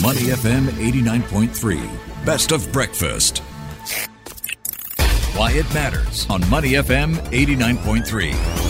Money FM 89.3. Best of breakfast. Why it matters on Money FM 89.3.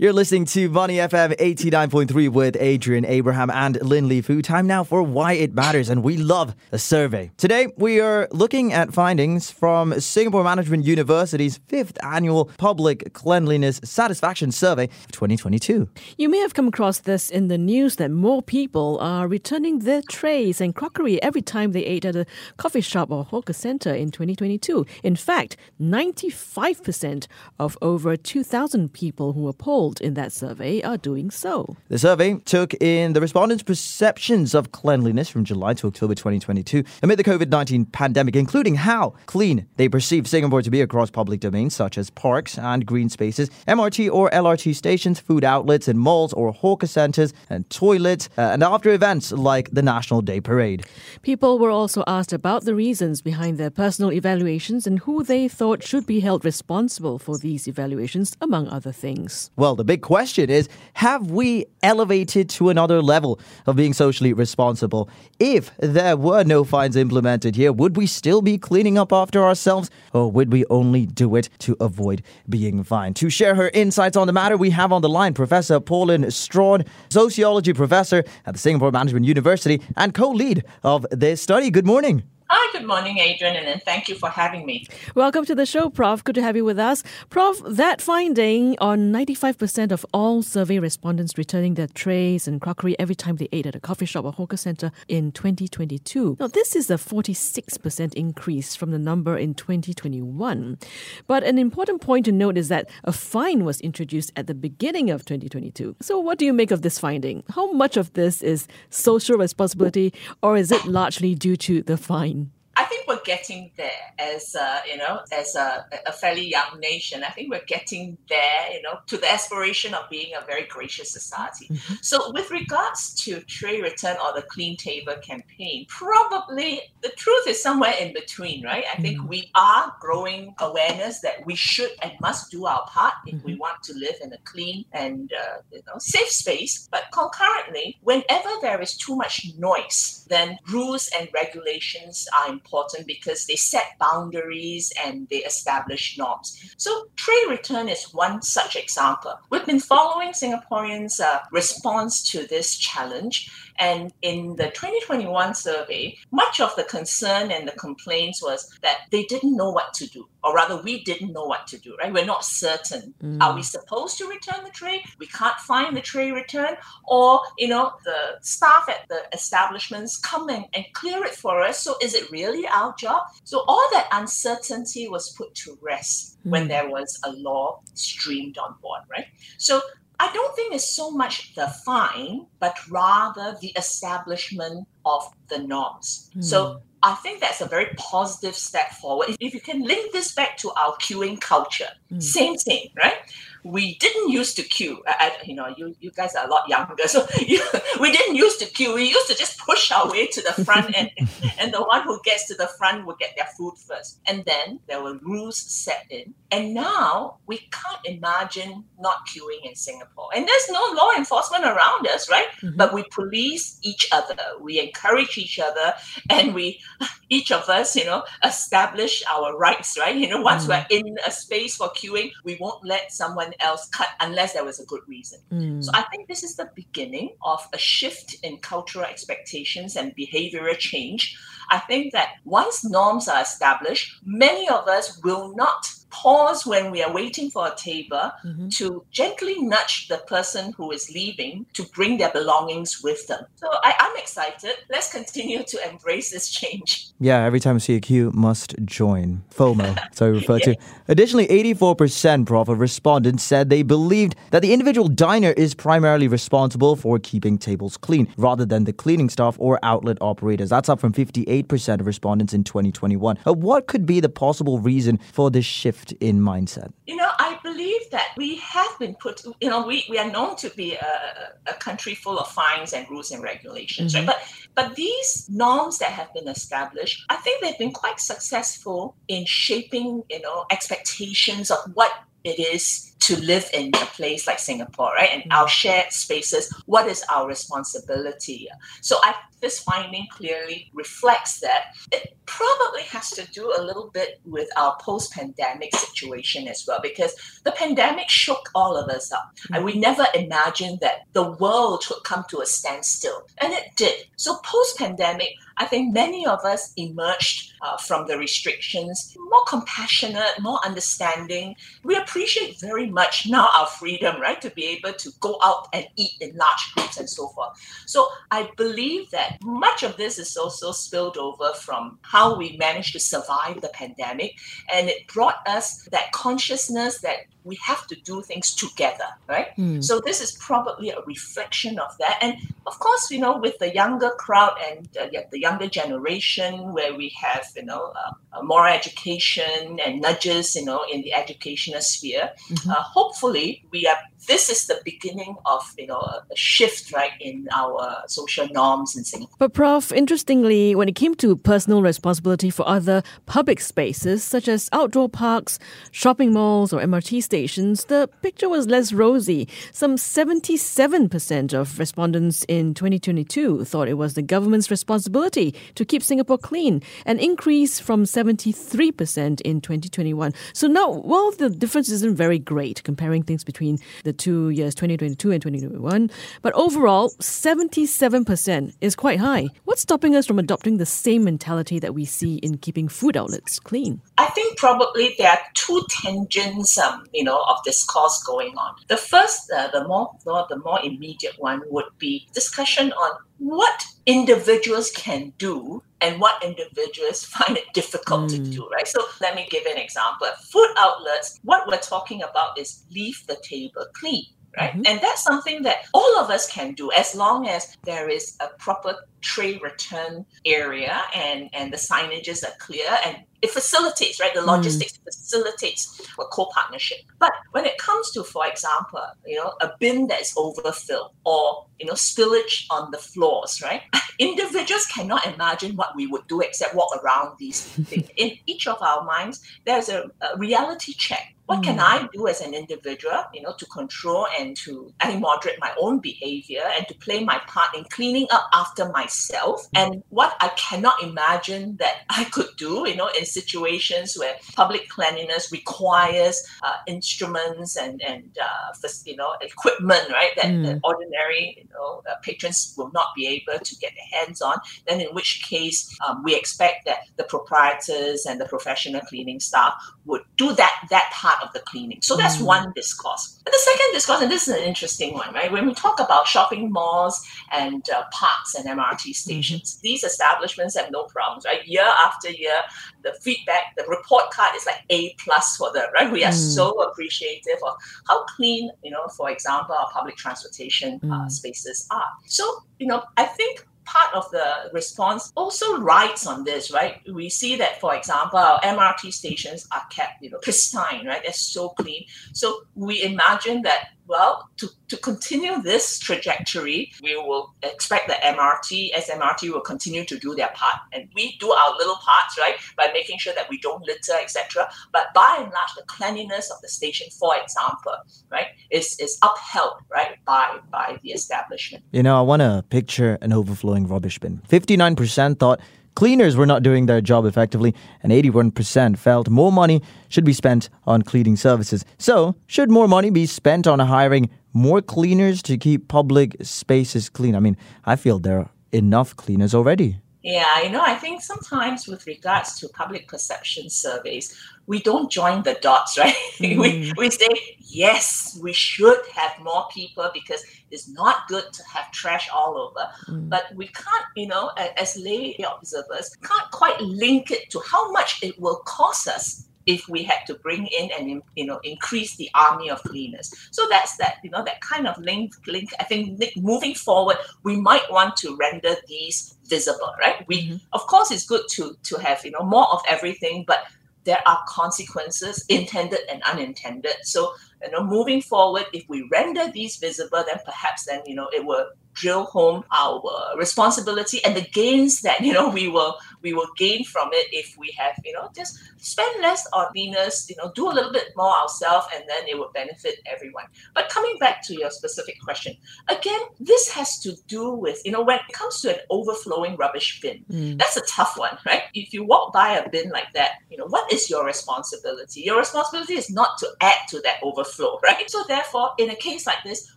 You're listening to Money FM 89.3 with Adrian Abraham and Lin Li Fu. Time now for Why It Matters, and we love a survey. Today, we are looking at findings from Singapore Management University's fifth annual Public Cleanliness Satisfaction Survey of 2022. You may have come across this in the news that more people are returning their trays and crockery every time they ate at a coffee shop or hawker center in 2022. In fact, 95% of over 2,000 people who were polled in that survey are doing so. The survey took in the respondents' perceptions of cleanliness from July to October 2022 amid the COVID 19 pandemic, including how clean they perceive Singapore to be across public domains such as parks and green spaces, MRT or LRT stations, food outlets and malls or hawker centres, and toilets, uh, and after events like the National Day Parade. People were also asked about the reasons behind their personal evaluations and who they thought should be held responsible for these evaluations, among other things. Well, well, the big question is have we elevated to another level of being socially responsible? If there were no fines implemented here, would we still be cleaning up after ourselves or would we only do it to avoid being fined? To share her insights on the matter, we have on the line Professor Paulin Straughan, sociology professor at the Singapore Management University and co lead of this study. Good morning. Hi, good morning, Adrian, and thank you for having me. Welcome to the show, Prof. Good to have you with us. Prof, that finding on 95% of all survey respondents returning their trays and crockery every time they ate at a coffee shop or hawker center in 2022. Now, this is a 46% increase from the number in 2021. But an important point to note is that a fine was introduced at the beginning of 2022. So, what do you make of this finding? How much of this is social responsibility, or is it largely due to the fine? I think we're getting there as a, you know as a, a, fairly young nation. I think we're getting there, you know, to the aspiration of being a very gracious society. Mm-hmm. So, with regards to tray return or the clean table campaign, probably the truth is somewhere in between, right? I think mm-hmm. we are growing awareness that we should and must do our part if mm-hmm. we want to live in a clean and uh, you know safe space. But concurrently, whenever there is too much noise, then rules and regulations are important because they set boundaries and they establish norms. So, tray return is one such example. We've been following Singaporeans' uh, response to this challenge and in the 2021 survey, much of the concern and the complaints was that they didn't know what to do, or rather, we didn't know what to do, right? We're not certain. Mm. Are we supposed to return the tray? We can't find the tray return, or, you know, the staff at the establishments come in and clear it for us. So is it really our job? So all that uncertainty was put to rest mm. when there was a law streamed on board, right? So I don't think it's so much the fine, but rather the establishment of the norms. Mm. So I think that's a very positive step forward. If, if you can link this back to our queuing culture, mm. same thing, right? We didn't used to queue. I, I, you know, you, you guys are a lot younger, so you, we didn't used to queue. We used to just push our way to the front, and and the one who gets to the front will get their food first. And then there were rules set in, and now we can't imagine not queuing in Singapore. And there's no law enforcement around us, right? Mm-hmm. But we police each other, we encourage each other, and we each of us, you know, establish our rights, right? You know, once mm. we're in a space for queuing, we won't let someone else cut unless there was a good reason. Mm. So I think this is the beginning of a shift in cultural expectations and behavioral change. I think that once norms are established, many of us will not pause when we are waiting for a table mm-hmm. to gently nudge the person who is leaving to bring their belongings with them. So I, am excited. Let's continue to embrace this change. Yeah, every time I see a queue, must join. FOMO, so I refer yeah. to. Additionally, 84% prof of respondents said they believed that the individual diner is primarily responsible for keeping tables clean rather than the cleaning staff or outlet operators. That's up from 58% of respondents in 2021. Uh, what could be the possible reason for this shift? Shift in mindset? You know, I believe that we have been put, you know, we, we are known to be a, a country full of fines and rules and regulations, mm-hmm. right? But but these norms that have been established, I think they've been quite successful in shaping, you know, expectations of what it is to live in a place like Singapore, right? And our shared spaces, what is our responsibility? So I this finding clearly reflects that it probably has to do a little bit with our post-pandemic situation as well, because the pandemic shook all of us up. And we never imagined that the world would come to a standstill. And it did. So post-pandemic, I think many of us emerged uh, from the restrictions more compassionate, more understanding. We appreciate very much now our freedom, right, to be able to go out and eat in large groups and so forth. So I believe that much of this is also spilled over from how we managed to survive the pandemic. And it brought us that consciousness that we have to do things together, right? Mm. So this is probably a reflection of that. And of course, you know, with the younger crowd and uh, the younger generation, where we have, you know, uh, more education and nudges, you know, in the educational sphere, mm-hmm. uh, hopefully we are this is the beginning of you know a shift right in our social norms in Singapore. But Prof, interestingly, when it came to personal responsibility for other public spaces such as outdoor parks, shopping malls, or MRT stations, the picture was less rosy. Some 77% of respondents in 2022 thought it was the government's responsibility to keep Singapore clean, an increase from 73% in 2021. So now, while the difference isn't very great comparing things between the two years, 2022 and 2021. But overall, 77% is quite high. What's stopping us from adopting the same mentality that we see in keeping food outlets clean? I think probably there are two tangents, um, you know, of discourse going on. The first, uh, the more the more immediate one would be discussion on what individuals can do and what individuals find it difficult mm. to do, right? So let me give an example. Food outlets, what we're talking about is leave the table clean right? Mm-hmm. And that's something that all of us can do as long as there is a proper tray return area and, and the signages are clear and it facilitates, right? The mm. logistics mm. facilitates a co-partnership. But when it comes to, for example, you know, a bin that is overfilled or you know, spillage on the floors, right? Individuals cannot imagine what we would do except walk around these things. In each of our minds, there's a, a reality check what can mm. I do as an individual, you know, to control and to I think moderate my own behavior and to play my part in cleaning up after myself? And what I cannot imagine that I could do, you know, in situations where public cleanliness requires uh, instruments and and uh, you know equipment, right? That, mm. that ordinary you know uh, patrons will not be able to get their hands on. Then in which case um, we expect that the proprietors and the professional cleaning staff would do that that part part of the cleaning. So that's mm. one discourse. But the second discourse, and this is an interesting one, right? When we talk about shopping malls and uh, parks and MRT mm-hmm. stations, these establishments have no problems, right? Year after year, the feedback, the report card is like A plus for them, right? We are mm. so appreciative of how clean, you know, for example, our public transportation uh, mm. uh, spaces are. So, you know, I think part of the response also rides on this, right? We see that, for example, our MRT stations are kept, you know, pristine, right? They're so clean. So we imagine that well, to, to continue this trajectory, we will expect the MRT, SMRT will continue to do their part. And we do our little parts, right, by making sure that we don't litter, etc. But by and large, the cleanliness of the station, for example, right, is, is upheld, right, by, by the establishment. You know, I want to picture an overflowing rubbish bin. 59% thought Cleaners were not doing their job effectively, and 81% felt more money should be spent on cleaning services. So, should more money be spent on hiring more cleaners to keep public spaces clean? I mean, I feel there are enough cleaners already. Yeah, you know, I think sometimes with regards to public perception surveys, we don't join the dots, right? Mm. we, we say, yes, we should have more people because it's not good to have trash all over. Mm. But we can't, you know, as lay observers, can't quite link it to how much it will cost us if we had to bring in and you know increase the army of cleaners. So that's that you know that kind of link link i think moving forward we might want to render these visible right? We mm-hmm. of course it's good to to have you know more of everything but there are consequences intended and unintended. So you know, moving forward, if we render these visible, then perhaps then, you know, it will drill home our responsibility and the gains that you know we will we will gain from it if we have you know just spend less on Venus, you know do a little bit more ourselves and then it will benefit everyone. But coming back to your specific question again this has to do with you know when it comes to an overflowing rubbish bin mm. that's a tough one right? If you walk by a bin like that you know what is your responsibility? Your responsibility is not to add to that overflow right so therefore in a case like this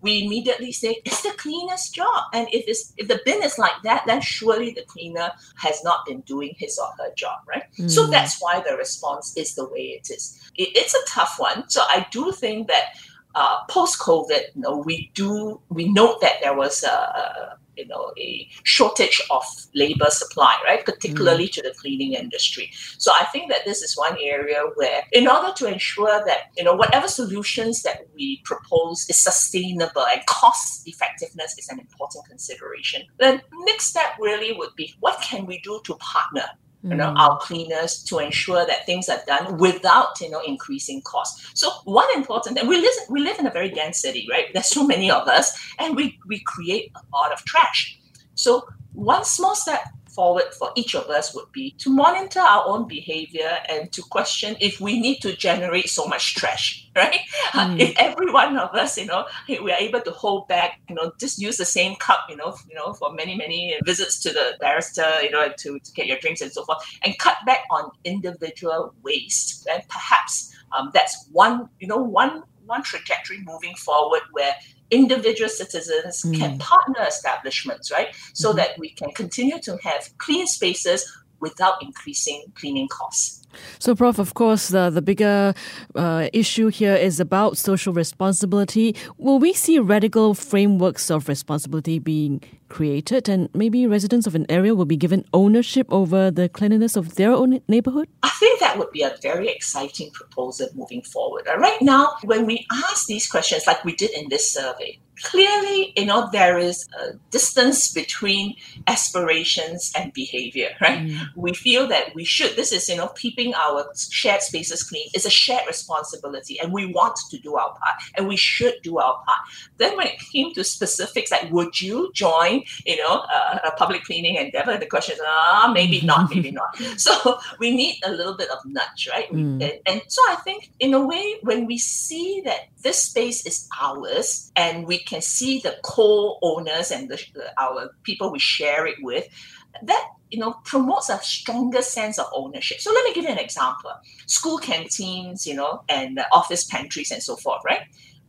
we immediately say it's the cleaner's job. And if it's if the bin is like that, then surely the cleaner has not been doing his or her job, right? Mm. So that's why the response is the way it is. It, it's a tough one. So I do think that uh, post COVID, you know, we do we note that there was a you know a shortage of labor supply right particularly mm. to the cleaning industry so i think that this is one area where in order to ensure that you know whatever solutions that we propose is sustainable and cost effectiveness is an important consideration the next step really would be what can we do to partner you know, mm. our cleaners to ensure that things are done without, you know, increasing costs. So one important, and we live, we live in a very dense city, right? There's so many of us, and we, we create a lot of trash. So one small step forward for each of us would be to monitor our own behavior and to question if we need to generate so much trash, right? Mm. if every one of us, you know, we are able to hold back, you know, just use the same cup, you know, you know, for many, many visits to the barrister, you know, to, to get your drinks and so forth, and cut back on individual waste. And perhaps um, that's one, you know, one one trajectory moving forward where individual citizens mm. can partner establishments, right? So mm-hmm. that we can continue to have clean spaces without increasing cleaning costs. So, Prof, of course, the, the bigger uh, issue here is about social responsibility. Will we see radical frameworks of responsibility being created and maybe residents of an area will be given ownership over the cleanliness of their own neighborhood? I think that would be a very exciting proposal moving forward. Right now, when we ask these questions, like we did in this survey, clearly, you know, there is a distance between aspirations and behavior, right? Mm. We feel that we should, this is, you know, keeping our shared spaces clean is a shared responsibility and we want to do our part and we should do our part. Then when it came to specifics, like would you join, you know, uh, a public cleaning endeavor? The question is, ah, maybe not, maybe not. So we need a little bit of nudge, right? Mm. And, and so I think in a way, when we see that this space is ours and we can see the co-owners and the, our people we share it with, that you know promotes a stronger sense of ownership. So let me give you an example: school canteens, you know, and office pantries and so forth. Right,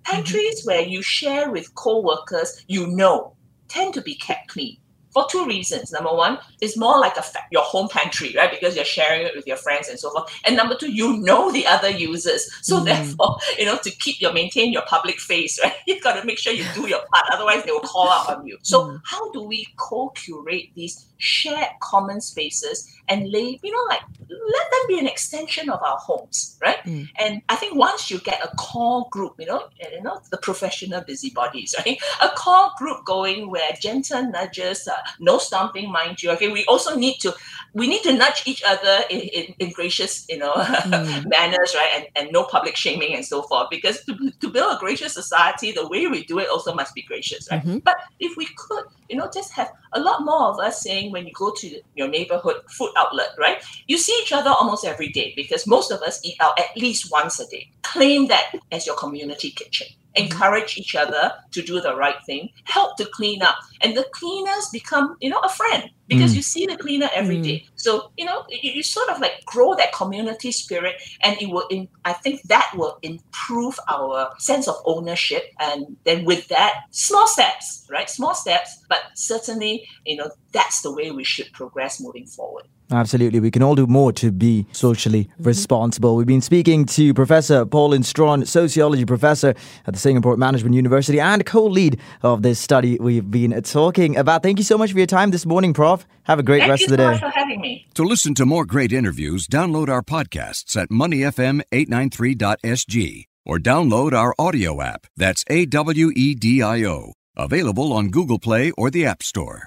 pantries mm-hmm. where you share with co-workers, you know, tend to be kept clean for two reasons. Number one, it's more like a fa- your home pantry, right? Because you're sharing it with your friends and so forth. And number two, you know the other users. So mm. therefore, you know, to keep your maintain your public face, right? You've got to make sure you do your part. Otherwise, they will call out on you. So mm. how do we co-curate these shared common spaces and lay, you know, like let them be an extension of our homes, right? Mm. And I think once you get a core group, you know, you know, the professional busybodies, right? A core group going where gentle nudges, uh, no stomping, mind you. Okay, we also need to we need to nudge each other in, in, in gracious, you know, mm. manners, right? And, and no public shaming and so forth. Because to, to build a gracious society, the way we do it also must be gracious, right? Mm-hmm. But if we could, you know, just have a lot more of us saying when you go to your neighborhood food outlet, right? You see each other almost every day because most of us eat out at least once a day. Claim that as your community kitchen encourage each other to do the right thing, help to clean up. And the cleaners become, you know, a friend because mm. you see the cleaner every mm. day. So, you know, you, you, sort of like grow that community spirit and it will, in, I think that will improve our sense of ownership. And then with that, small steps, right? Small steps, but certainly, you know, that's the way we should progress moving forward. Absolutely. We can all do more to be socially mm-hmm. responsible. We've been speaking to Professor Paulin Straughan, sociology professor at the Singapore Management University and co lead of this study we've been talking about. Thank you so much for your time this morning, Prof. Have a great Thank rest of the day. Thank you so much for having me. To listen to more great interviews, download our podcasts at moneyfm893.sg or download our audio app. That's A W E D I O. Available on Google Play or the App Store.